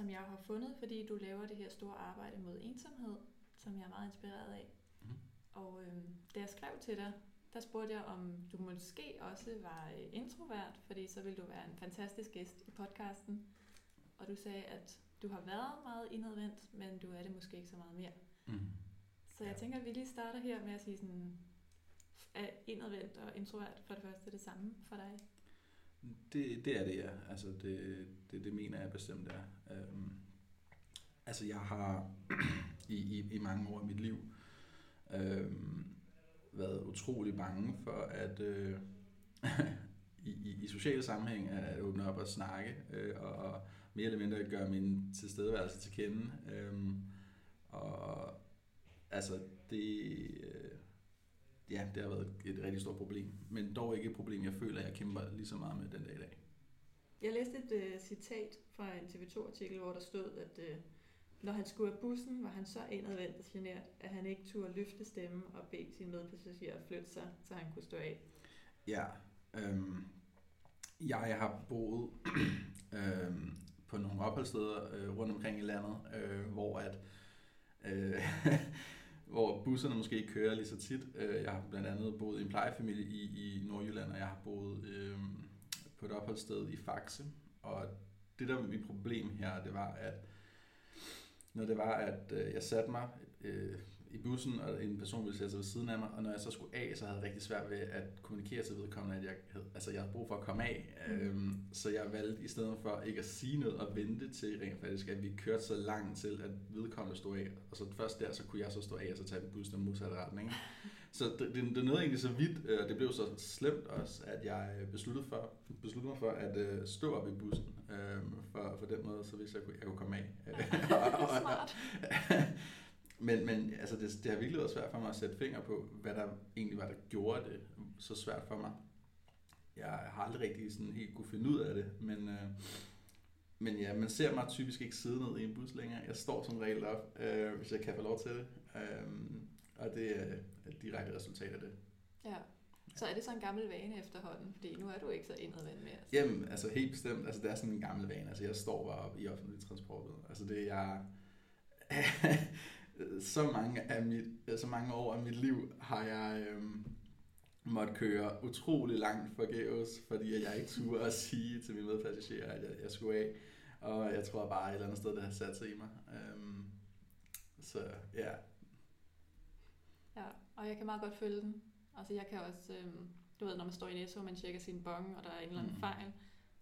Som jeg har fundet, fordi du laver det her store arbejde mod ensomhed, som jeg er meget inspireret af. Mm. Og øh, da jeg skrev til dig, der spurgte jeg, om du måske også var øh, introvert, fordi så ville du være en fantastisk gæst i podcasten. Og du sagde, at du har været meget indadvendt, men du er det måske ikke så meget mere. Mm. Så jeg tænker, at vi lige starter her med at sige sådan, er indadvendt og introvert for det første det samme for dig? Det, det er det, ja. Altså, det, det, det mener jeg bestemt er. Øhm, altså, jeg har i, i, i mange år i mit liv øhm, været utrolig bange for at øh, i, i, i sociale sammenhæng at åbne op og snakke øh, og mere eller mindre gøre min tilstedeværelse til kende. Øhm, og altså, det... Øh, ja, det har været et rigtig stort problem. Men dog ikke et problem, jeg føler, jeg kæmper lige så meget med den dag i dag. Jeg læste et uh, citat fra en TV2-artikel, hvor der stod, at uh, når han skulle af bussen, var han så indadvendt og genert, at han ikke turde løfte stemmen og bede sin medpassager at flytte sig, så han kunne stå af. Ja, øhm, jeg har boet øhm, på nogle opholdssteder øh, rundt omkring i landet, øh, hvor at øh, hvor busserne måske ikke kører lige så tit. Øh, jeg har blandt andet boet i en plejefamilie i, i Nordjylland, og jeg har boet øh, på et opholdssted i Faxe. Og det der var mit problem her, det var, at når det var, at øh, jeg satte mig øh, i bussen, og en person ville sætte sig ved siden af mig, og når jeg så skulle af, så havde jeg rigtig svært ved at kommunikere til vedkommende, at jeg havde, altså, jeg havde brug for at komme af. Mm. Øhm, så jeg valgte i stedet for ikke at sige noget og vente til rent faktisk, at vi kørte så langt til, at vedkommende stod af. Og så først der, så kunne jeg så stå af, og så tage bussen i modsatte retning. Så det, det, det nåede egentlig så vidt, og det blev så slemt også, at jeg besluttede, for, besluttede mig for at øh, stå op i bussen, øh, for, for den måde, så hvis jeg kunne, jeg kunne komme af. Smart. Men, men altså det, det har virkelig været svært for mig at sætte finger på, hvad der egentlig var, der gjorde det så svært for mig. Jeg har aldrig rigtig sådan helt kunne finde ud af det, men, øh, men ja, man ser mig typisk ikke sidde ned i en bus længere. Jeg står som regel op, øh, hvis jeg kan få lov til det. Øh, og det er et direkte resultat af det. Ja. Så er det så en gammel vane efterhånden? Fordi nu er du ikke så indadvendt mere. Altså. Jamen, altså helt bestemt. Altså det er sådan en gammel vane. Altså jeg står bare op i offentlig transport. Altså det er jeg... så mange, af mit, så mange år af mit liv har jeg øhm, måtte køre utrolig langt forgæves, fordi jeg ikke turde at sige til mine medpassagerer, at jeg, jeg skulle af. Og jeg tror bare et eller andet sted, det har sat sig i mig. Øhm, så ja. Ja, og jeg kan meget godt følge den. Altså jeg kan også, øhm, du ved, når man står i Netto, og man tjekker sin bong, og der er en eller anden mm. fejl,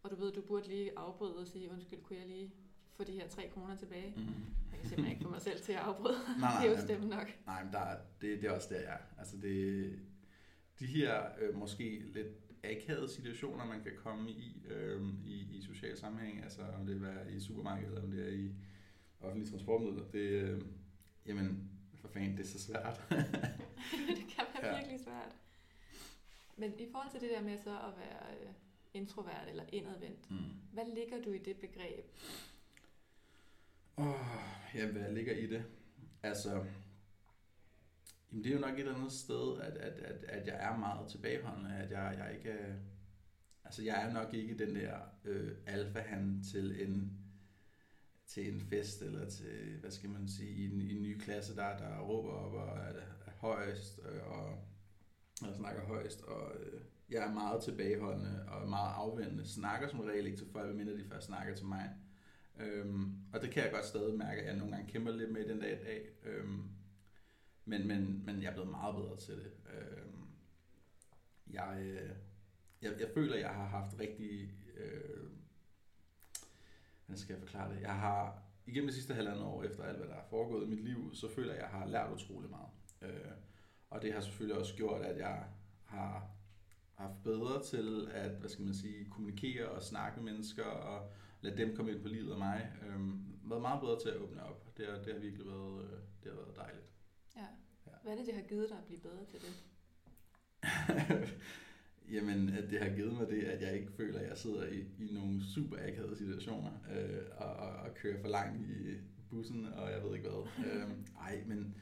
og du ved, du burde lige afbryde og sige, undskyld, kunne jeg lige få de her tre kroner tilbage. Mm. Jeg kan simpelthen ikke få mig selv til at afbryde. nej, nej, det er jo stemme nok. Nej, men der, det, det er også der, jeg Altså det, de her øh, måske lidt akavede situationer, man kan komme i øh, i, i social sammenhæng, altså om det er i supermarkedet, eller om det er i offentlige transportmidler, det, øh, jamen, for fanden, det er så svært. det kan være ja. virkelig svært. Men i forhold til det der med så at være øh, introvert eller indadvendt, mm. hvad ligger du i det begreb? Åh, oh, ja, hvad ligger i det? Altså, jamen det er jo nok et eller andet sted, at, at, at, at jeg er meget tilbageholdende, at jeg, jeg ikke er, altså jeg er nok ikke den der øh, alfahan til en, til en fest, eller til, hvad skal man sige, i en, i en ny klasse, der, der råber op og er, er højst, øh, og, og snakker højst, og øh, jeg er meget tilbageholdende og meget afvendende, snakker som regel ikke til folk, medmindre de først snakker til mig. Øhm, og det kan jeg godt stadig mærke, at jeg nogle gange kæmper lidt med den dag i dag. Øhm, men, men, men jeg er blevet meget bedre til det. Øhm, jeg, øh, jeg, jeg føler, at jeg har haft rigtig... Øh, hvordan skal jeg forklare det? Jeg har igennem det sidste halvandet år, efter alt, hvad der er foregået i mit liv, så føler jeg, at jeg har lært utrolig meget. Øh, og det har selvfølgelig også gjort, at jeg har haft bedre til at, hvad skal man sige, kommunikere og snakke med mennesker og lade dem komme ind på livet af mig. Øhm, været meget bedre til at åbne op. Det har, det har virkelig været, øh, det har været dejligt. Ja. ja. Hvad er det, det har givet dig at blive bedre til det? Jamen, at det har givet mig det, at jeg ikke føler, at jeg sidder i, i nogle super akavede situationer øh, og, og, og kører for langt i bussen, og jeg ved ikke hvad. øhm, ej, men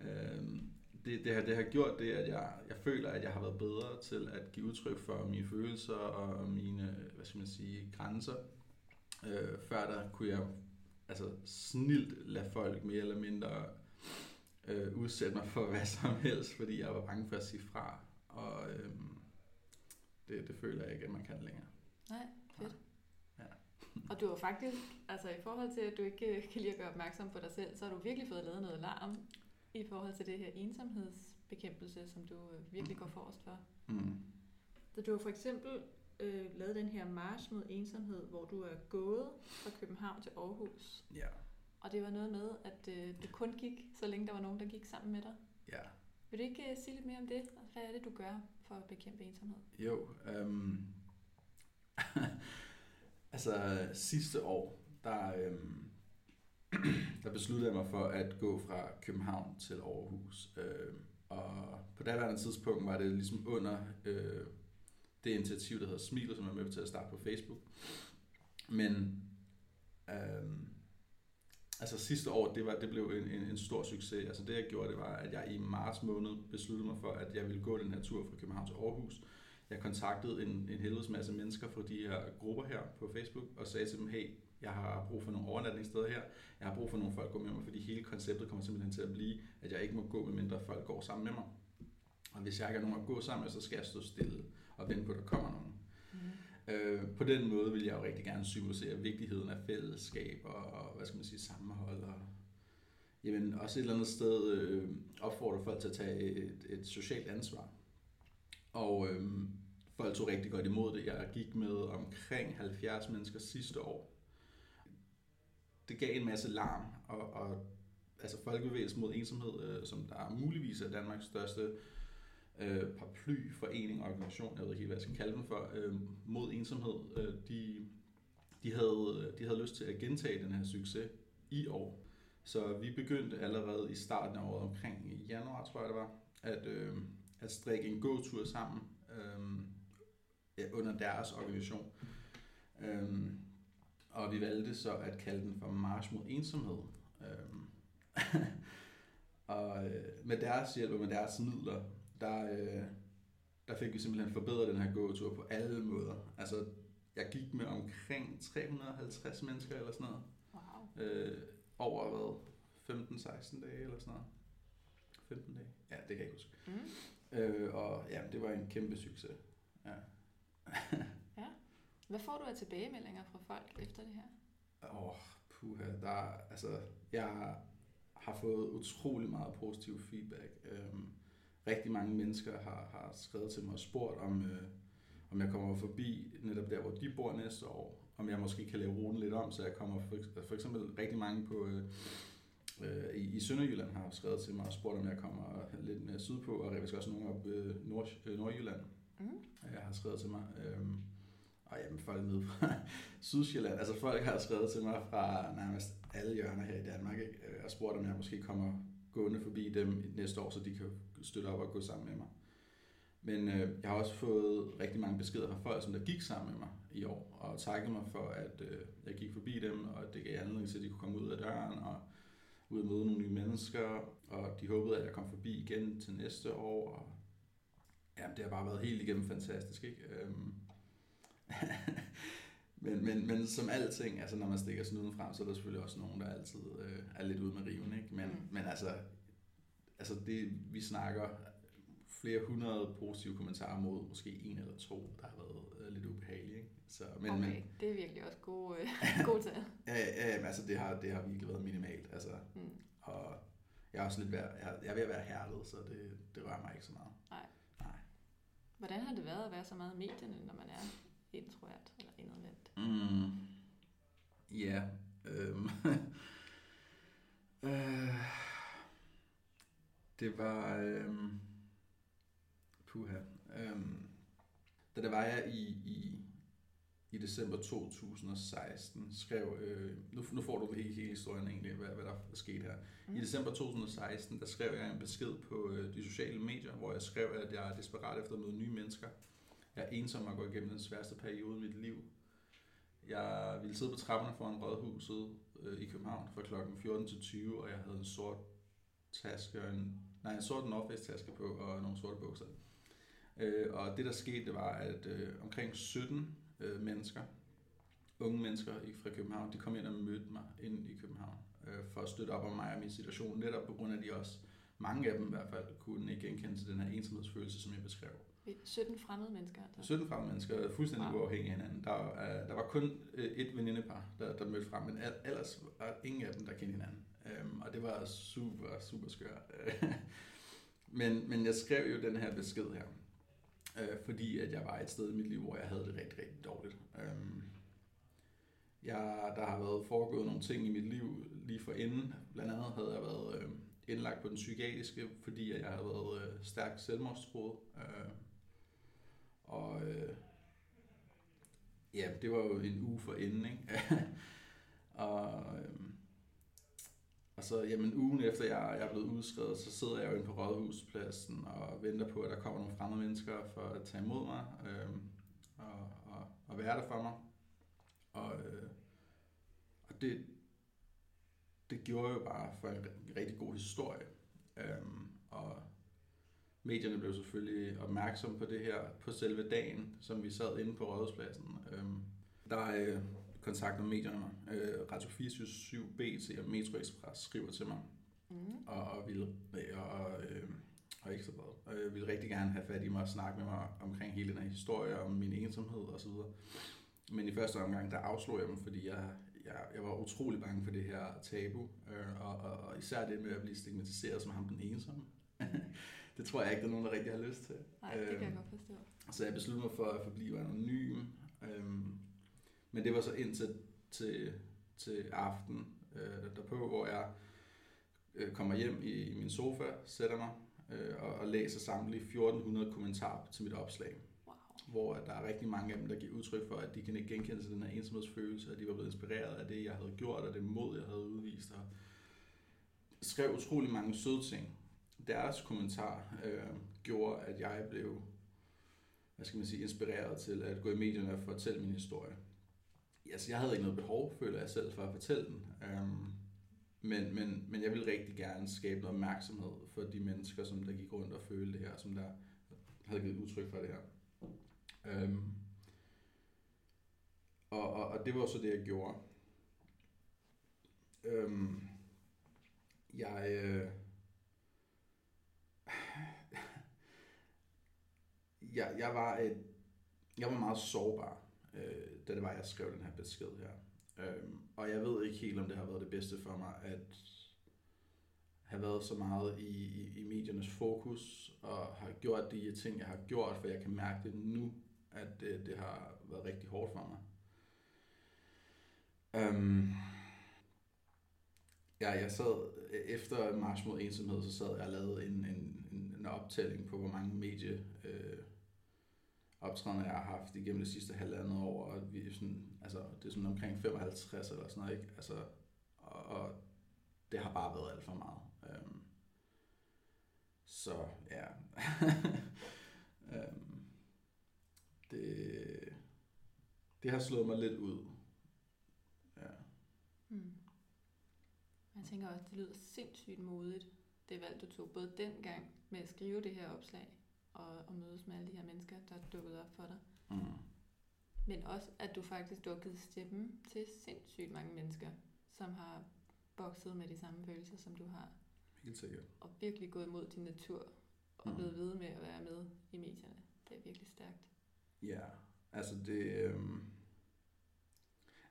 øhm, det, det, har, det har gjort det, at jeg, jeg føler, at jeg har været bedre til at give udtryk for mine følelser og mine, hvad skal man sige, grænser. Øh, før der kunne jeg altså snilt lade folk mere eller mindre øh, udsætte mig for hvad som helst, fordi jeg var bange for at sige fra. Og øh, det, det føler jeg ikke, at man kan længere. Nej, fedt. Ja. Og du har faktisk, altså i forhold til, at du ikke kan lide at gøre opmærksom på dig selv, så har du virkelig fået lavet noget larm i forhold til det her ensomhedsbekæmpelse, som du øh, virkelig går forrest for. Mm. Så du har for eksempel øh, lavet den her march mod ensomhed, hvor du er gået fra København til Aarhus. Ja. Og det var noget med, at øh, du kun gik, så længe der var nogen, der gik sammen med dig. Ja. Vil du ikke uh, sige lidt mere om det? Hvad er det, du gør for at bekæmpe ensomhed? Jo, øhm, altså sidste år, der, øhm, der besluttede jeg mig for at gå fra København til Aarhus. Øh, og på daværende tidspunkt var det ligesom under øh, det initiativ, der hedder Smiler, som er med til at starte på Facebook. Men øhm, altså sidste år, det, var, det blev en, en, en stor succes. Altså det jeg gjorde, det var, at jeg i marts måned besluttede mig for, at jeg ville gå den her tur fra København til Aarhus. Jeg kontaktede en, en helvedes masse mennesker fra de her grupper her på Facebook, og sagde til dem, hey, jeg har brug for nogle overnatningssteder her. Jeg har brug for nogle folk at gå med mig, fordi hele konceptet kommer simpelthen til at blive, at jeg ikke må gå, medmindre folk går sammen med mig. Og hvis jeg ikke har nogen at gå sammen med, så skal jeg stå stille og vente på, at der kommer nogen. Mm. Øh, på den måde vil jeg jo rigtig gerne symbolisere vigtigheden af fællesskab og, og hvad skal man sige, sammenhold og jamen, også et eller andet sted øh, opfordre folk til at tage et, et socialt ansvar. Og øh, folk tog rigtig godt imod det. Jeg gik med omkring 70 mennesker sidste år det gav en masse larm, og, og altså Folkebevægelsen mod ensomhed, øh, som der er muligvis er Danmarks største øh, øh, paraply, forening, organisation, jeg ved ikke hvad jeg skal kalde dem for, øh, mod ensomhed, øh, de, de, havde, de havde lyst til at gentage den her succes i år. Så vi begyndte allerede i starten af året, omkring i januar, tror jeg det var, at, øh, at strikke en gåtur sammen øh, ja, under deres organisation. Øh, og vi valgte så at kalde den for March mod ensomhed. Øh, og øh, med deres hjælp og med deres midler, der, øh, der fik vi simpelthen forbedret den her gåtur på alle måder. Altså, jeg gik med omkring 350 mennesker eller sådan noget. Wow. Øh, over hvad? 15-16 dage eller sådan noget. 15 dage? Ja, det kan jeg ikke huske. Mm. Øh, og ja, det var en kæmpe succes. Ja. Hvad får du af tilbagemeldinger fra folk efter det her? Åh, oh, puha, der, altså, jeg har fået utrolig meget positiv feedback. Øhm, rigtig mange mennesker har, har skrevet til mig og spurgt, om, øh, om jeg kommer forbi netop der, hvor de bor næste år. Om jeg måske kan lave ruten lidt om, så jeg kommer for, for eksempel rigtig mange på... Øh, øh, i, i Sønderjylland har skrevet til mig og spurgt, om jeg kommer lidt mere sydpå, og jeg også nogen op øh, Nord, øh, Nordjylland. Mm. Jeg har skrevet til mig. Øh, og jamen folk nede fra Sydsjælland, altså folk har skrevet til mig fra nærmest alle hjørner her i Danmark, ikke? Øh, og spurgt om jeg måske kommer gående forbi dem næste år, så de kan støtte op og gå sammen med mig. Men øh, jeg har også fået rigtig mange beskeder fra folk, som der gik sammen med mig i år, og takket mig for, at øh, jeg gik forbi dem, og det gav anledning til, at de kunne komme ud af døren og ud og møde nogle nye mennesker, og de håbede, at jeg kom forbi igen til næste år, og jamen, det har bare været helt igennem fantastisk, ikke? Øhm, men, men, men som alting, altså når man stikker snuden frem, så er der selvfølgelig også nogen, der altid øh, er lidt ude med riven, ikke? Men, mm. men altså, altså det, vi snakker flere hundrede positive kommentarer mod måske en eller to, der har været øh, lidt ubehagelige. Ikke? Så, men, okay, men, det er virkelig også gode, øh, gode tal. ja, ja, ja, altså det har, det har virkelig været minimalt. Altså, mm. Og jeg er også lidt ved, jeg, jeg er ved at være hærdet, så det, det rører mig ikke så meget. Nej. Nej. Hvordan har det været at være så meget i medierne, når man er introvert eller indadvendt? Mm. Ja, øhm, Det var... Øhm, puha. Øhm, da det var jeg i, i, i december 2016, skrev... Øh, nu, nu får du hele, hele historien egentlig, hvad, hvad der er sket her. Mm. I december 2016, der skrev jeg en besked på øh, de sociale medier, hvor jeg skrev, at jeg er desperat efter at møde nye mennesker. Jeg er ensom og går igennem den sværeste periode i mit liv. Jeg ville sidde på trapperne foran rådhuset øh, i København fra klokken 14 til 20, og jeg havde en sort taske, og en, nej, en sort North Face taske på og nogle sorte bukser. Øh, og det der skete, det var, at øh, omkring 17 øh, mennesker, unge mennesker fra København, de kom ind og mødte mig ind i København øh, for at støtte op om mig og min situation, netop på grund af, at de også, mange af dem i hvert fald, kunne ikke genkende til den her ensomhedsfølelse, som jeg beskrev. 17 fremmede mennesker? Der. 17 fremmede mennesker, fuldstændig wow. uafhængige af hinanden. Der, uh, der var kun uh, et venindepar, der, der mødte frem, men ellers var ingen af dem, der kendte hinanden øh, og det var super, super skørt. men, men jeg skrev jo den her besked her, øh, fordi at jeg var et sted i mit liv, hvor jeg havde det rigtig, rigtig dårligt. Um, jeg, der har været foregået nogle ting i mit liv lige for inden. Blandt andet havde jeg været øh, indlagt på den psykiatriske, fordi jeg havde været øh, stærkt selvmordstroet. Øh, og øh, ja, det var jo en uge for inden, ikke? og, øh, og så, jamen ugen efter jeg, jeg er blevet udskrevet, så sidder jeg jo inde på Rådhuspladsen og venter på, at der kommer nogle fremmede mennesker for at tage imod mig øh, og, og, og være der for mig. Og, øh, og det, det gjorde jo bare for en rigtig god historie. Øh, og medierne blev selvfølgelig opmærksom på det her på selve dagen, som vi sad inde på Rådhuspladsen. Øh, der øh, kontakter medierne mig. Øh, Radio 24 BT og Metro Express skriver til mig, mm. og, og, vil, og, øh, og ikke så. Og jeg ville rigtig gerne have fat i mig og snakke med mig omkring hele den her historie, om min ensomhed osv. Men i første omgang, der afslog jeg dem, fordi jeg, jeg, jeg var utrolig bange for det her tabu, øh, og, og, og især det med at blive stigmatiseret som ham den ensomme. det tror jeg ikke, der er nogen, der rigtig har lyst til. Nej, det kan jeg øhm, godt forstå. Så jeg besluttede mig for at forblive anonym. Øhm, men det var så indtil til, til aften øh, derpå, hvor jeg øh, kommer hjem i, i min sofa, sætter mig øh, og, og læser samtlige 1400 kommentarer til mit opslag. Wow. Hvor der er rigtig mange af dem, der giver udtryk for, at de kan ikke genkende sig den her ensomhedsfølelse, at de var blevet inspireret af det, jeg havde gjort, og det mod, jeg havde udvist. Og skrev utrolig mange søde ting deres kommentar øh, gjorde, at jeg blev hvad skal man sige, inspireret til at gå i medierne og fortælle min historie. Altså, jeg havde ikke noget behov, føler jeg selv, for at fortælle den. Øhm, men, men, men jeg ville rigtig gerne skabe noget opmærksomhed for de mennesker, som der gik rundt og følte det her, som der havde givet udtryk for det her. Øhm, og, og, og det var så det, jeg gjorde. Øhm, jeg, øh, jeg, jeg, var et, jeg var meget sårbar, øh, da det var, jeg skrev den her besked her. Øhm, og jeg ved ikke helt, om det har været det bedste for mig, at have været så meget i, i, i mediernes fokus, og har gjort de ting, jeg har gjort, for jeg kan mærke det nu, at det, det har været rigtig hårdt for mig. Øhm, ja, jeg sad, efter March mod ensomhed, så sad jeg og lavede en, en, en, en optælling på, hvor mange medie øh, optrædener, jeg har haft igennem det sidste halvandet år, og vi er sådan, altså, det er sådan omkring 55 eller sådan noget, ikke? Altså, og, og det har bare været alt for meget. Øhm, så ja, øhm, det, det har slået mig lidt ud. Ja. Mm. Jeg tænker også, det lyder sindssygt modigt, det valg, du tog, både dengang med at skrive det her opslag, og, og mødes med alle de her mennesker, der er dukket op for dig. Mm. Men også, at du faktisk du har givet stemme til sindssygt mange mennesker, som har bokset med de samme følelser, som du har. Helt sikkert. Og virkelig gået imod din natur, og mm. blevet ved med at være med i medierne. Det er virkelig stærkt. Ja, altså det... Øh,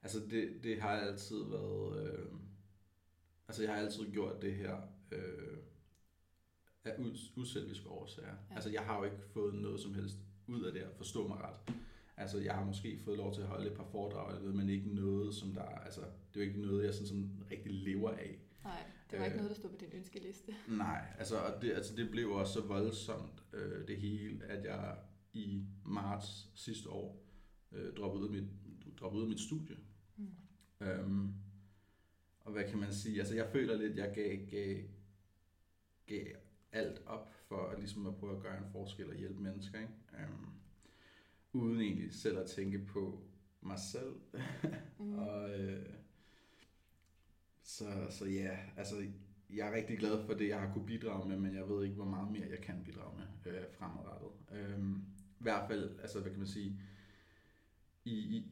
altså det, det har altid været... Øh, altså jeg har altid gjort det her... Øh, af uselviske årsager. Ja. Altså, jeg har jo ikke fået noget som helst ud af det at forstå mig ret. Altså, jeg har måske fået lov til at holde et par foredrag, eller noget, men ikke noget, som der... Altså, det er jo ikke noget, jeg sådan, som rigtig lever af. Nej. Det var ikke noget, der stod på din ønskeliste. Nej, altså, og det, altså det blev også så voldsomt, øh, det hele, at jeg i marts sidste år øh, droppede, ud mit, droppede ud af mit studie. Mm. Øhm, og hvad kan man sige? Altså jeg føler lidt, jeg gav, gav, gav alt op for at, ligesom at prøve at gøre en forskel og hjælpe mennesker. Ikke? Øhm, uden egentlig selv at tænke på mig selv. mm. og, øh, så, så ja, altså jeg er rigtig glad for det, jeg har kunne bidrage med, men jeg ved ikke, hvor meget mere jeg kan bidrage med øh, fremadrettet. Øhm, I hvert fald, altså hvad kan man sige, i, i,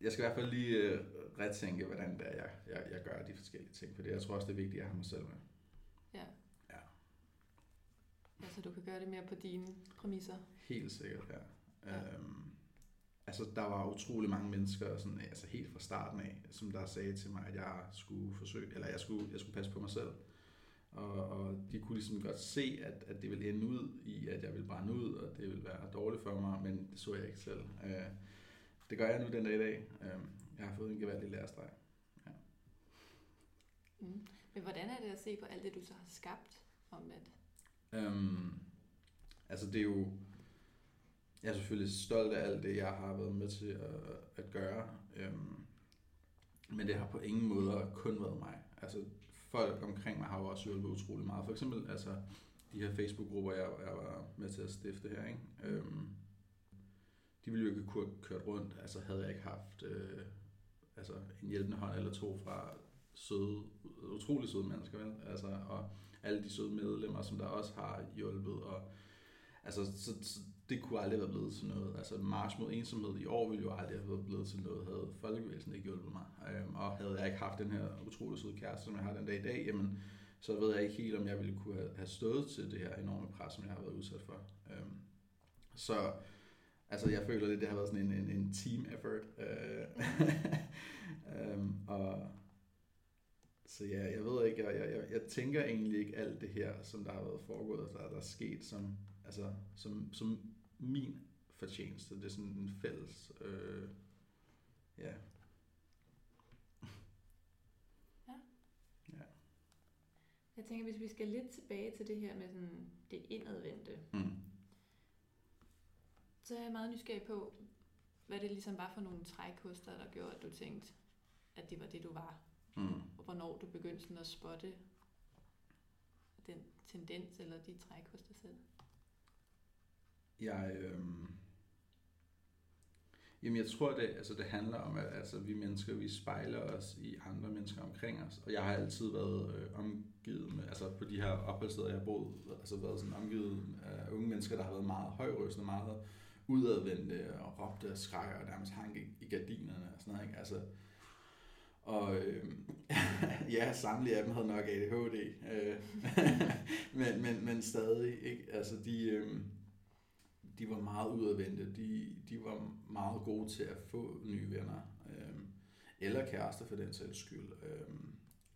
jeg skal i hvert fald lige øh, retænke, hvordan det er, jeg, jeg, jeg gør de forskellige ting, for det, jeg tror også, det er vigtigt, at jeg har mig selv med. Ja. Så du kan gøre det mere på dine præmisser. Helt sikkert, ja. ja. Øhm, altså, der var utrolig mange mennesker, sådan, altså helt fra starten af, som der sagde til mig, at jeg skulle forsøge, eller jeg skulle, jeg skulle passe på mig selv. Og, og de kunne ligesom godt se, at, at det ville ende ud i, at jeg ville brænde ud, og det ville være dårligt for mig, men det så jeg ikke selv. Øh, det gør jeg nu den dag i dag. Øh, jeg har fået en gevaldig lærestreg. Ja. Mm. Men hvordan er det at se på alt det, du så har skabt om at... Øhm, altså det er jo... Jeg er selvfølgelig stolt af alt det, jeg har været med til at, at gøre. Øhm, men det har på ingen måde kun været mig. Altså folk omkring mig har jo også hjulpet utrolig meget. For eksempel altså, de her Facebook-grupper, jeg, jeg var med til at stifte her. Ikke? Øhm, de ville jo ikke kunne have kørt rundt, altså havde jeg ikke haft øh, altså en hjælpende hånd eller to fra søde, utrolig søde mennesker, vel? Altså, og alle de søde medlemmer, som der også har hjulpet, og altså, så, så det kunne aldrig være blevet til noget. Altså March mod ensomhed i år ville jo aldrig have været blevet til noget, havde folkebevægelsen ikke hjulpet mig. Øhm, og havde jeg ikke haft den her utrolig søde kæreste, som jeg har den dag i dag, jamen, så ved jeg ikke helt, om jeg ville kunne have, have stået til det her enorme pres, som jeg har været udsat for. Øhm, så altså jeg føler lidt, det har været sådan en, en, en team effort. Øh, øhm, og så ja, jeg ved ikke, jeg, jeg, jeg tænker egentlig ikke alt det her, som der har været foregået, der, der er sket, som, altså, som, som min fortjeneste. Det er sådan en fælles, øh, ja. Ja. Ja. Jeg tænker, hvis vi skal lidt tilbage til det her med sådan det indadvendte, mm. så er jeg meget nysgerrig på, hvad det ligesom var for nogle træk hos dig, der gjorde, at du tænkte, at det var det, du var. Mm. Hvornår du begyndte sådan at spotte den tendens eller de træk hos dig selv. Jeg, øh... Jamen jeg tror, det, altså det handler om, at altså, vi mennesker, vi spejler os i andre mennesker omkring os. Og jeg har altid været øh, omgivet med, altså på de her opholdssteder, jeg har boet, altså været sådan omgivet af unge mennesker, der har været meget højrøsende, meget udadvendte og råbte og skreg og nærmest hang i, i gardinerne og sådan noget. Ikke? Altså, og øh, ja, samtlige af dem havde nok ADHD, øh, men, men, men stadig, ikke? Altså de, øh, de var meget udadvendte, de, de var meget gode til at få nye venner, øh, eller kærester for den sags skyld. Øh,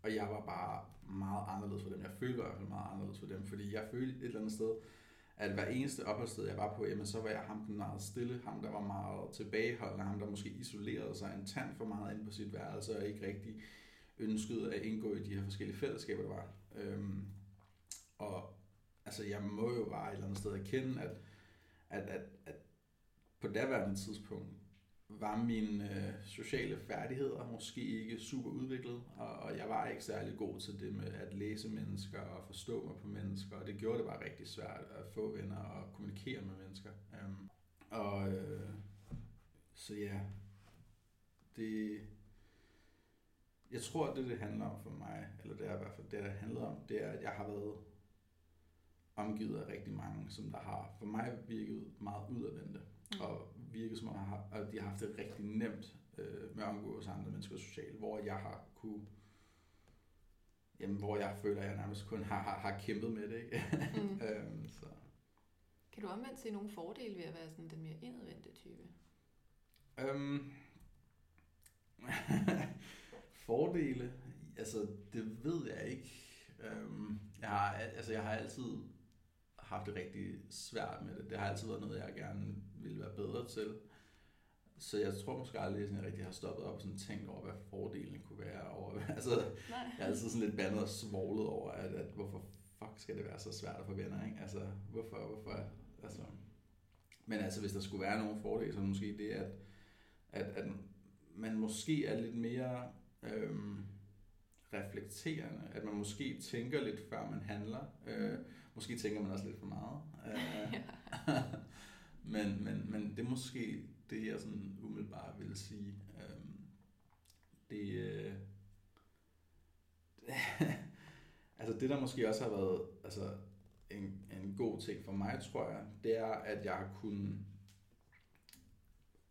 og jeg var bare meget anderledes for dem. Jeg følte i hvert fald meget anderledes for dem, fordi jeg følte et eller andet sted, at hver eneste opholdssted, jeg var på, jamen, så var jeg ham den meget stille, ham der var meget tilbageholdende, ham der måske isolerede sig en tand for meget ind på sit værelse, og ikke rigtig ønskede at indgå i de her forskellige fællesskaber, der var. Øhm, og altså, jeg må jo bare et eller andet sted erkende, at, at, at, at på daværende tidspunkt, var mine øh, sociale færdigheder måske ikke super udviklet, og, og jeg var ikke særlig god til det med at læse mennesker og forstå mig på mennesker, og det gjorde det bare rigtig svært at få venner og kommunikere med mennesker. Um, og øh, så ja, det, jeg tror, det, det handler om for mig, eller det er i hvert fald det, det handler om, det er, at jeg har været omgivet af rigtig mange, som der har for mig virket meget udadvendte, mm. og virket som om, at de har haft det rigtig nemt øh, med at omgås andre mennesker socialt, hvor jeg har kunne jamen, hvor jeg føler, at jeg nærmest kun har, har, har kæmpet med det. Ikke? Mm. øhm, så. Kan du omvendt se nogle fordele ved at være sådan den mere indadvendte type? Øhm, fordele? Altså, det ved jeg ikke. Øhm, jeg, har, altså, jeg har altid haft det rigtig svært med det. Det har altid været noget, jeg gerne ville være bedre til. så jeg tror måske aldrig, at jeg rigtig har stoppet op og sådan tænkt over, hvad fordelen kunne være. Over, altså, Nej. jeg er altid sådan lidt bandet og svoglet over, at, at hvorfor fuck skal det være så svært at få venner, ikke? Altså, hvorfor, hvorfor, altså... Men altså, hvis der skulle være nogle fordele, så måske det, at, at, at man måske er lidt mere øhm, reflekterende, at man måske tænker lidt, før man handler. Øh, måske tænker man også lidt for meget. Øh, men, men, men det er måske det, jeg sådan umiddelbart vil sige. Øhm, det, øh, altså det, der måske også har været altså, en, en god ting for mig, tror jeg, det er, at jeg har kunnet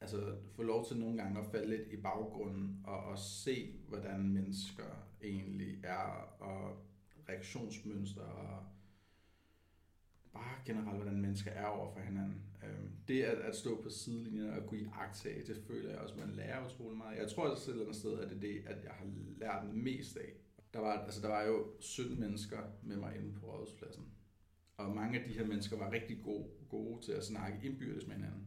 altså, få lov til nogle gange at falde lidt i baggrunden og, og se, hvordan mennesker egentlig er, og reaktionsmønstre, og bare generelt, hvordan mennesker er over for hinanden. Øhm, det at, at stå på sidelinjen og kunne iagtage, det føler jeg også, man lærer utrolig meget. Jeg tror også et eller andet sted, at det er det, at jeg har lært mest af. Der var, altså, der var jo 17 mennesker med mig inde på rådhuspladsen. Og mange af de her mennesker var rigtig gode, gode til at snakke indbyrdes med hinanden.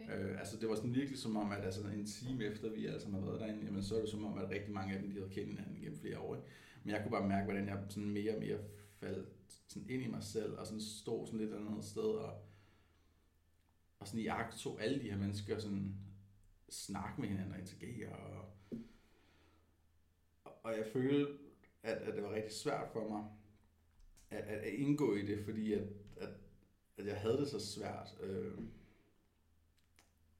Okay. Øh, altså det var sådan virkelig som om, at altså, en time efter vi alle sammen har været derinde, jamen, så er det som om, at rigtig mange af dem, de havde kendt hinanden gennem flere år. Ikke? Men jeg kunne bare mærke, hvordan jeg sådan mere og mere faldt sådan ind i mig selv, og sådan stod sådan lidt andet sted, og, og sådan i akt tog alle de her mennesker sådan snakke med hinanden og interagere, og, og jeg følte, at, at det var rigtig svært for mig at, at, at indgå i det, fordi at, at, at jeg havde det så svært øh,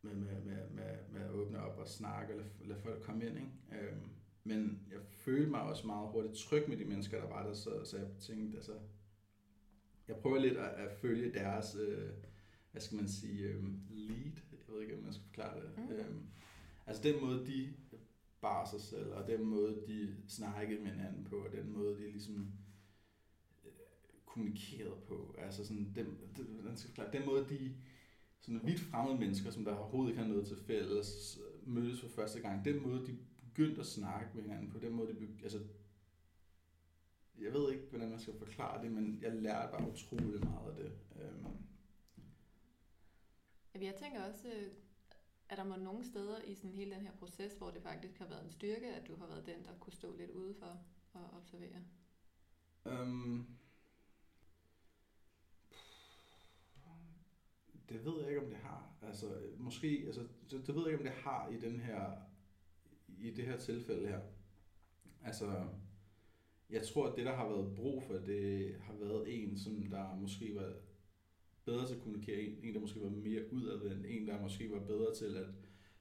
med, med, med, med, med at åbne op og snakke og lade, lade folk komme ind. Ikke? Øh, men jeg følte mig også meget hurtigt tryg med de mennesker, der var der, så, så jeg tænkte, altså, jeg prøver lidt at, at følge deres, øh, hvad skal man sige, øh, lead, jeg ved ikke, om man skal forklare det. Mm. Øh, altså den måde, de bar sig selv, og den måde, de snakkede med hinanden på, og den måde, de ligesom øh, kommunikerede på. Altså sådan, den, den, den, skal forklare, den måde, de sådan vidt fremmede mennesker, som der overhovedet ikke har noget til fælles, mødes for første gang, den måde, de begyndte at snakke med hinanden på, den måde, de begy- altså, jeg ved ikke, hvordan man skal forklare det, men jeg lærte bare utrolig meget af det. Øhm, Jeg tænker også, er der må nogle steder i sådan hele den her proces, hvor det faktisk har været en styrke, at du har været den, der kunne stå lidt udenfor og observere? øhm, det ved jeg ikke, om det har. Altså, måske, altså, det, det ved jeg ikke, om det har i den her, i det her tilfælde her. Altså, jeg tror, at det, der har været brug for, det har været en, som der måske var bedre til at kommunikere, en, en der måske var mere udadvendt, en, der måske var bedre til at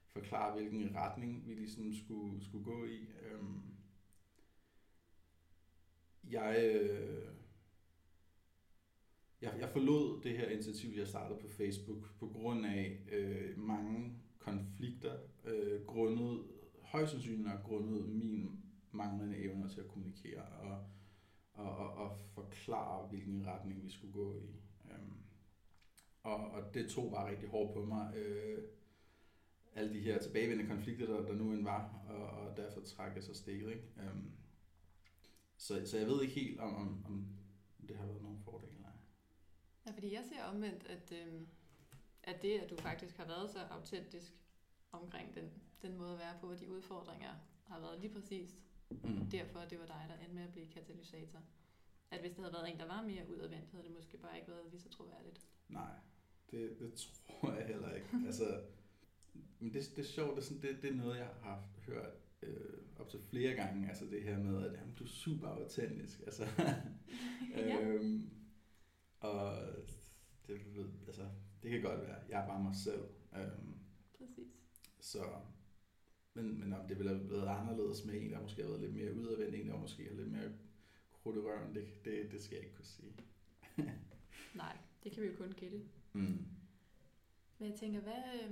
forklare, hvilken retning vi ligesom skulle, skulle gå i. Øhm, jeg, øh, jeg, jeg forlod det her initiativ, jeg startede på Facebook, på grund af øh, mange konflikter, øh, grundet, højst sandsynligt nok grundet min manglende evner til at kommunikere og, og, og, og forklare, hvilken retning vi skulle gå i. Øhm, og, og det tog bare rigtig hårdt på mig. Øh, alle de her tilbagevendende konflikter, der, der nu end var, og, og derfor trak jeg så stikket. Ikke? Øhm, så, så jeg ved ikke helt, om, om, om det har været nogen fordel. Nej. Ja, fordi jeg ser omvendt, at, øh, at det, at du faktisk har været så autentisk omkring den, den måde at være på, og de udfordringer, har været lige præcis Mm. derfor, det var dig, der endte med at blive katalysator. At hvis det havde været en, der var mere udadvendt, havde det måske bare ikke været lige så troværdigt. Nej, det, det tror jeg heller ikke. altså, men det, det er sjovt, det er, sådan, det, det er noget, jeg har hørt øh, op til flere gange, altså det her med, at jamen, du er super autentisk. Altså, Ja. øhm, og det, ved, altså, det kan godt være, jeg er bare mig selv. Øhm, Præcis. så, men, men om det ville have været anderledes med en, der måske har været lidt mere udadvendt, en, der måske har lidt mere krudt i røven, det, det, det skal jeg ikke kunne sige. Nej, det kan vi jo kun gætte. Mm. Men jeg tænker, hvad, øh,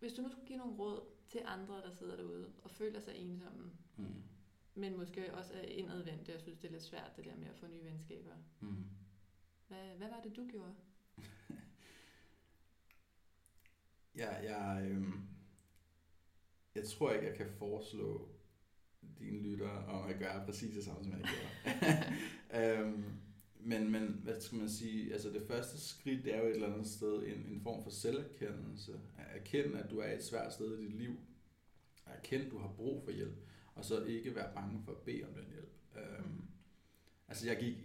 hvis du nu skulle give nogle råd til andre, der sidder derude og føler sig ensomme, Mm. men måske også er indadvendte og synes, det er lidt svært, det der med at få nye venskaber. Mm. Hvad, hvad var det, du gjorde? Ja, jeg, øhm, jeg tror ikke, jeg kan foreslå dine lyttere om at gøre præcis det samme, som jeg gjorde. øhm, men, men hvad skal man sige, altså det første skridt, det er jo et eller andet sted en, en form for selverkendelse. At erkende, at du er et svært sted i dit liv. At erkende, at du har brug for hjælp. Og så ikke være bange for at bede om den hjælp. Øhm, altså jeg gik,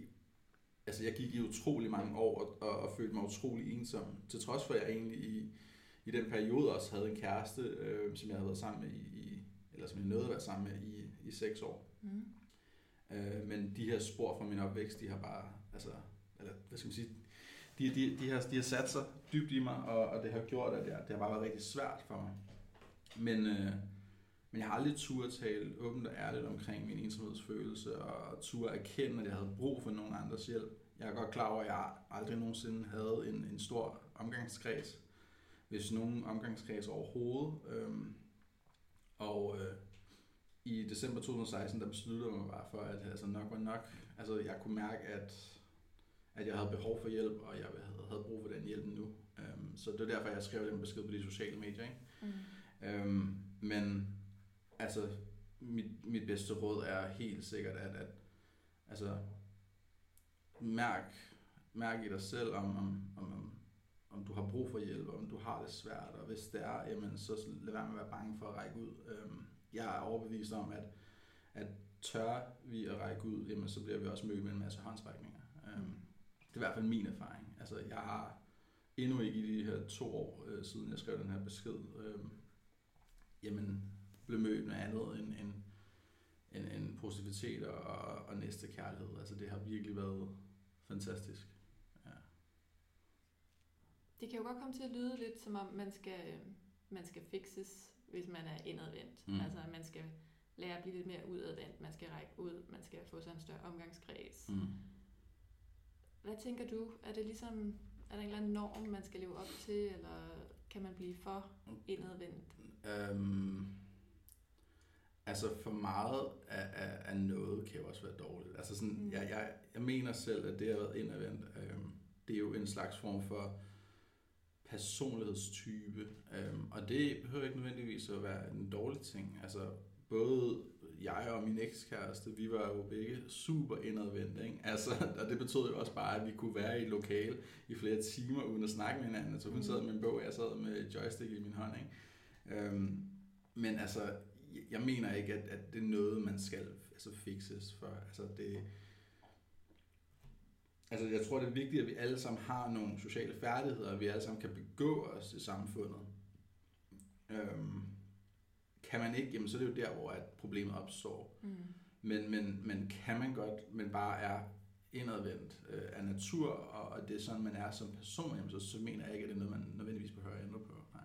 altså jeg gik i utrolig mange år og, og, og følte mig utrolig ensom. Til trods for, at jeg egentlig i, i den periode også havde en kæreste, øh, som jeg havde været sammen med i, i eller som jeg nåede at være sammen med i, i seks år. Mm. Øh, men de her spor fra min opvækst, de har bare, altså, eller hvad skal man sige, de, de, de, har, de har sat sig dybt i mig, og, og det har gjort, at jeg, det har bare været rigtig svært for mig. Men, øh, men jeg har aldrig tur tale åbent og ærligt omkring min ensomhedsfølelse, og tur erkende, at jeg havde brug for nogen andres hjælp. Jeg er godt klar over, at jeg aldrig nogensinde havde en, en stor omgangskreds, hvis nogen omgangskreds overhovedet. Øhm, og øh, i december 2016, der besluttede jeg mig bare for, at altså, nok var nok. Altså, jeg kunne mærke, at, at jeg havde behov for hjælp, og jeg havde, havde brug for den hjælp nu. Um, så det er derfor, jeg skrev den besked på de sociale medier. Ikke? Mm. Um, men altså, mit, mit bedste råd er helt sikkert, at, at altså, mærk, mærk i dig selv, om, om, om, om du har brug for hjælp, om du har det svært, og hvis det er, jamen, så lad være med at være bange for at række ud. Um, jeg er overbevist om, at, at tør vi at række ud, jamen, så bliver vi også mødt med en masse håndsrækninger. Um, det er i hvert fald min erfaring. Altså, jeg har endnu ikke i de her to år, øh, siden jeg skrev den her besked, øh, jamen, blev mødt med andet end, end, end, end positivitet og, og næste kærlighed. Altså, det har virkelig været fantastisk. Det kan jo godt komme til at lyde lidt, som om man skal, man skal fixes hvis man er indadvendt. Mm. Altså, at man skal lære at blive lidt mere udadvendt, man skal række ud, man skal få sig en større omgangskreds. Mm. Hvad tænker du? Er det ligesom, er der en eller anden norm, man skal leve op til, eller kan man blive for indadvendt? Um, altså for meget af, af, af noget kan jo også være dårligt. Altså sådan, mm. jeg, jeg, jeg mener selv, at det har været indadvendt. Um, det er jo en slags form for personlighedstype. Øhm, og det behøver ikke nødvendigvis at være en dårlig ting. Altså, både jeg og min ekskæreste, vi var jo begge super indadvendte, ikke? Altså, og det betød jo også bare, at vi kunne være i et lokal i flere timer uden at snakke med hinanden. Altså, hun sad med en bog, og jeg sad med joystick i min hånd, ikke? Øhm, men altså, jeg mener ikke, at, at det er noget, man skal altså, fixes for. Altså, det, Altså, jeg tror, det er vigtigt, at vi alle sammen har nogle sociale færdigheder, og vi alle sammen kan begå os i samfundet. Øhm, kan man ikke, jamen så er det jo der, hvor at problemet opstår. Mm. Men, men, men kan man godt, men bare er indadvendt øh, af natur, og, og det er sådan, man er som person, jamen så, så mener jeg ikke, at det er noget, man nødvendigvis behøver at ændre på. Nej.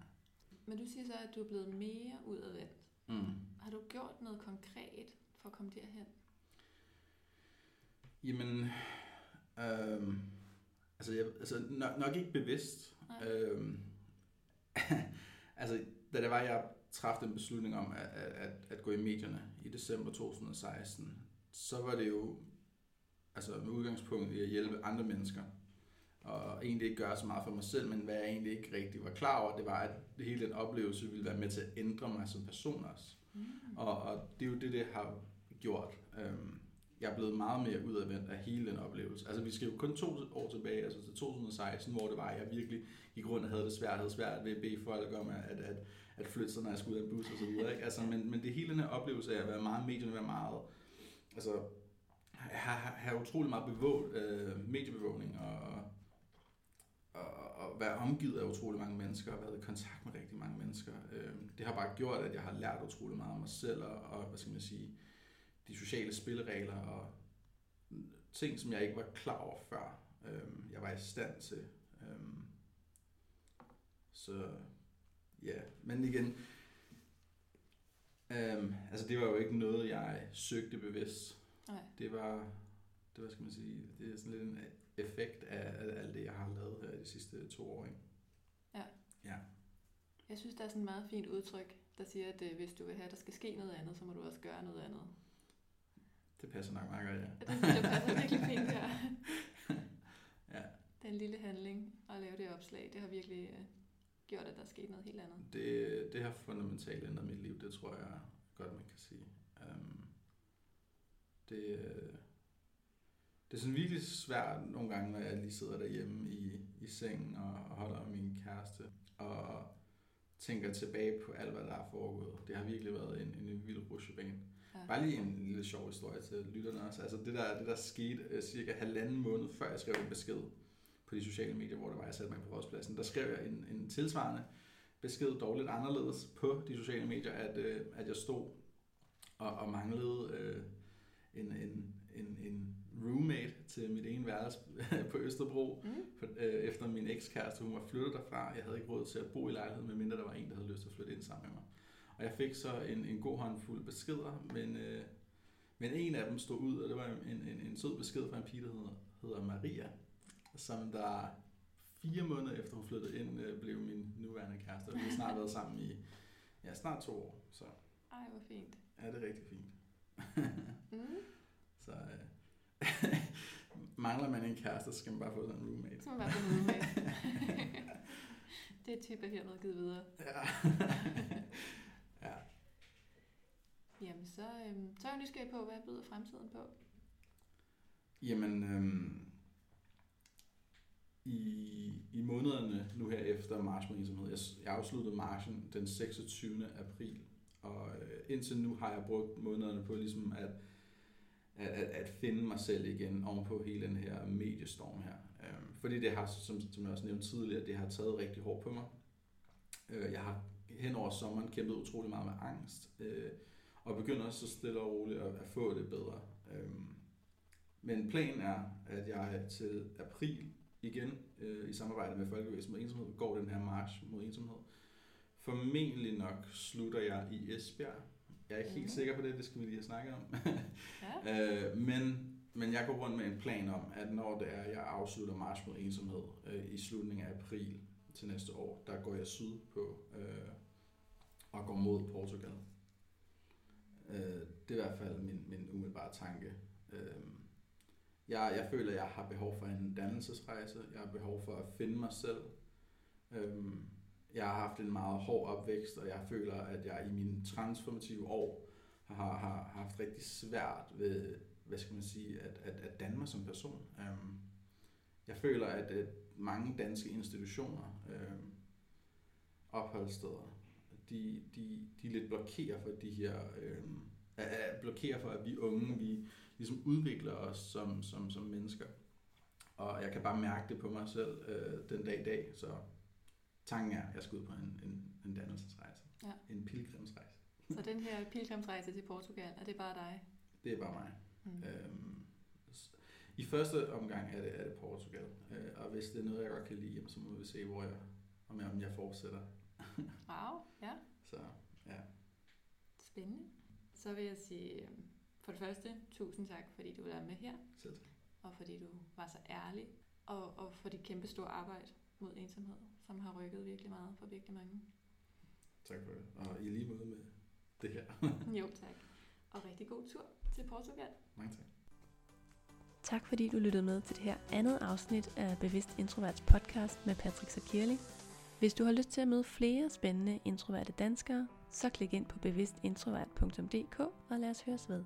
Men du siger så, at du er blevet mere udadvendt. Mm. Har du gjort noget konkret for at komme derhen? Jamen, Øhm, altså, jeg, altså nok, nok ikke bevidst. Øhm, altså, da det var, jeg træffede en beslutning om at, at, at gå i medierne i december 2016, så var det jo altså med udgangspunkt i at hjælpe andre mennesker. Og egentlig ikke gøre så meget for mig selv, men hvad jeg egentlig ikke rigtig var klar over, det var, at hele den oplevelse ville være med til at ændre mig som person også. Mm. Og, og det er jo det, det har gjort. Øhm, jeg er blevet meget mere udadvendt af hele den oplevelse. Altså vi skal jo kun to år tilbage, altså til 2016, hvor det var, at jeg virkelig i grunden havde det svært, havde svært ved at bede folk om at, at, at flytte sig, når jeg skulle ud af en bus og så videre. Ikke? Altså, men, men det hele den her oplevelse af at være meget medierne, være meget, altså have, have utrolig meget bevåg, øh, mediebevågning og, og, og være omgivet af utrolig mange mennesker og været i kontakt med rigtig mange mennesker. Øh, det har bare gjort, at jeg har lært utrolig meget om mig selv og, og hvad skal man sige, de sociale spilleregler og ting, som jeg ikke var klar over før, øhm, jeg var i stand til. Øhm, så ja, men igen, øhm, altså det var jo ikke noget, jeg søgte bevidst. Nej. Det var, det var, skal man sige, det er sådan lidt en effekt af, af alt det, jeg har lavet her de sidste to år. Ikke? Ja. Ja. Jeg synes, der er sådan et meget fint udtryk, der siger, at øh, hvis du vil have, at der skal ske noget andet, så må du også gøre noget andet. Det passer nok meget godt, ja. Det, det passer virkelig fint her. ja. Den lille handling at lave det opslag, det har virkelig uh, gjort, at der er sket noget helt andet. Det, det har fundamentalt ændret mit liv, det tror jeg godt, man kan sige. Um, det, det er sådan virkelig svært nogle gange, når jeg lige sidder derhjemme i, i sengen og, og holder min kæreste, og tænker tilbage på alt, hvad der er foregået. Det har virkelig været en, en vild rushebane. Ja. Bare lige en lille sjov historie til lytterne også. Altså det der, det der skete uh, cirka halvanden måned før jeg skrev en besked på de sociale medier, hvor det var, jeg satte mig på rådspladsen, der skrev jeg en, en tilsvarende besked dog lidt anderledes på de sociale medier, at, uh, at jeg stod og, og manglede uh, en, en, en, en roommate til mit ene værelse på Østerbro, mm. for, øh, efter min ekskæreste, hun var flyttet derfra. Jeg havde ikke råd til at bo i lejligheden, medmindre der var en, der havde lyst til at flytte ind sammen med mig. Og jeg fik så en, en god håndfuld beskeder, men, øh, men en af dem stod ud, og det var en, en, en sød besked fra en pige, der hedder, hedder Maria, som der fire måneder efter hun flyttede ind, øh, blev min nuværende kæreste. Og vi har snart været sammen i ja, snart to år. Så. Ej, hvor fint. Ja, det er rigtig fint. mm. Så øh, mangler man en kæreste, så skal man bare få sådan en roommate. Så man bare få en roommate. det er tip, jeg hermed givet videre. Ja. Jamen, så, øhm, så er jeg nysgerrig på, hvad byder fremtiden på? Jamen, øhm, i, i månederne nu her efter March som hedder, jeg, jeg afsluttede marchen den 26. april, og øh, indtil nu har jeg brugt månederne på ligesom at, at, at, at finde mig selv igen ovenpå hele den her mediestorm her. Øh, fordi det har, som, som jeg også nævnte tidligere, det har taget rigtig hårdt på mig. Øh, jeg har hen over sommeren kæmpet utrolig meget med angst, øh, og begynder så stille og roligt at, at få det bedre. Øhm, men planen er, at jeg til april igen øh, i samarbejde med Folkevæsen mod ensomhed går den her march mod ensomhed. Formentlig nok slutter jeg i Esbjerg. Jeg er ikke mm. helt sikker på det, det skal vi lige have snakket om. ja. øh, men, men jeg går rundt med en plan om, at når det er, jeg afslutter march mod ensomhed øh, i slutningen af april til næste år, der går jeg syd på øh, og går mod Portugal. Øh, det er i hvert fald min, min umiddelbare tanke. Øh, jeg, jeg føler, at jeg har behov for en dannelsesrejse. Jeg har behov for at finde mig selv. Øh, jeg har haft en meget hård opvækst, og jeg føler, at jeg i mine transformative år har, har haft rigtig svært ved, hvad skal man sige, at, at, at danne mig som person. Øhm, jeg føler, at, at mange danske institutioner, øhm, opholdssteder, de, de, de lidt blokerer for de her, øhm, blokerer for, at vi unge, vi, ligesom udvikler os som, som, som mennesker. Og jeg kan bare mærke det på mig selv øh, den dag i dag, så tanken er, at jeg skal ud på en, en, en dannelsesrejse. Ja. En pilgrimsrejse. Så den her pilgrimsrejse til Portugal, er det bare dig? Det er bare mig. Mm. Øhm, I første omgang er det, er det Portugal, øh, og hvis det er noget, jeg godt kan lide, så må vi se, hvor jeg, om jeg, om jeg fortsætter. Wow, ja. Så, ja. Spændende. Så vil jeg sige, øhm, for det første, tusind tak, fordi du er med her. Selv tak. Og fordi du var så ærlig. Og, og for dit kæmpe store arbejde mod ensomhed, som har rykket virkelig meget for virkelig mange. Tak for det. Og i lige måde med det her. jo, tak. Og rigtig god tur til Portugal. Mange tak. Tak fordi du lyttede med til det her andet afsnit af Bevidst Introverts podcast med Patrick Sakirli. Hvis du har lyst til at møde flere spændende introverte danskere, så klik ind på bevidstintrovert.dk og lad os høres ved.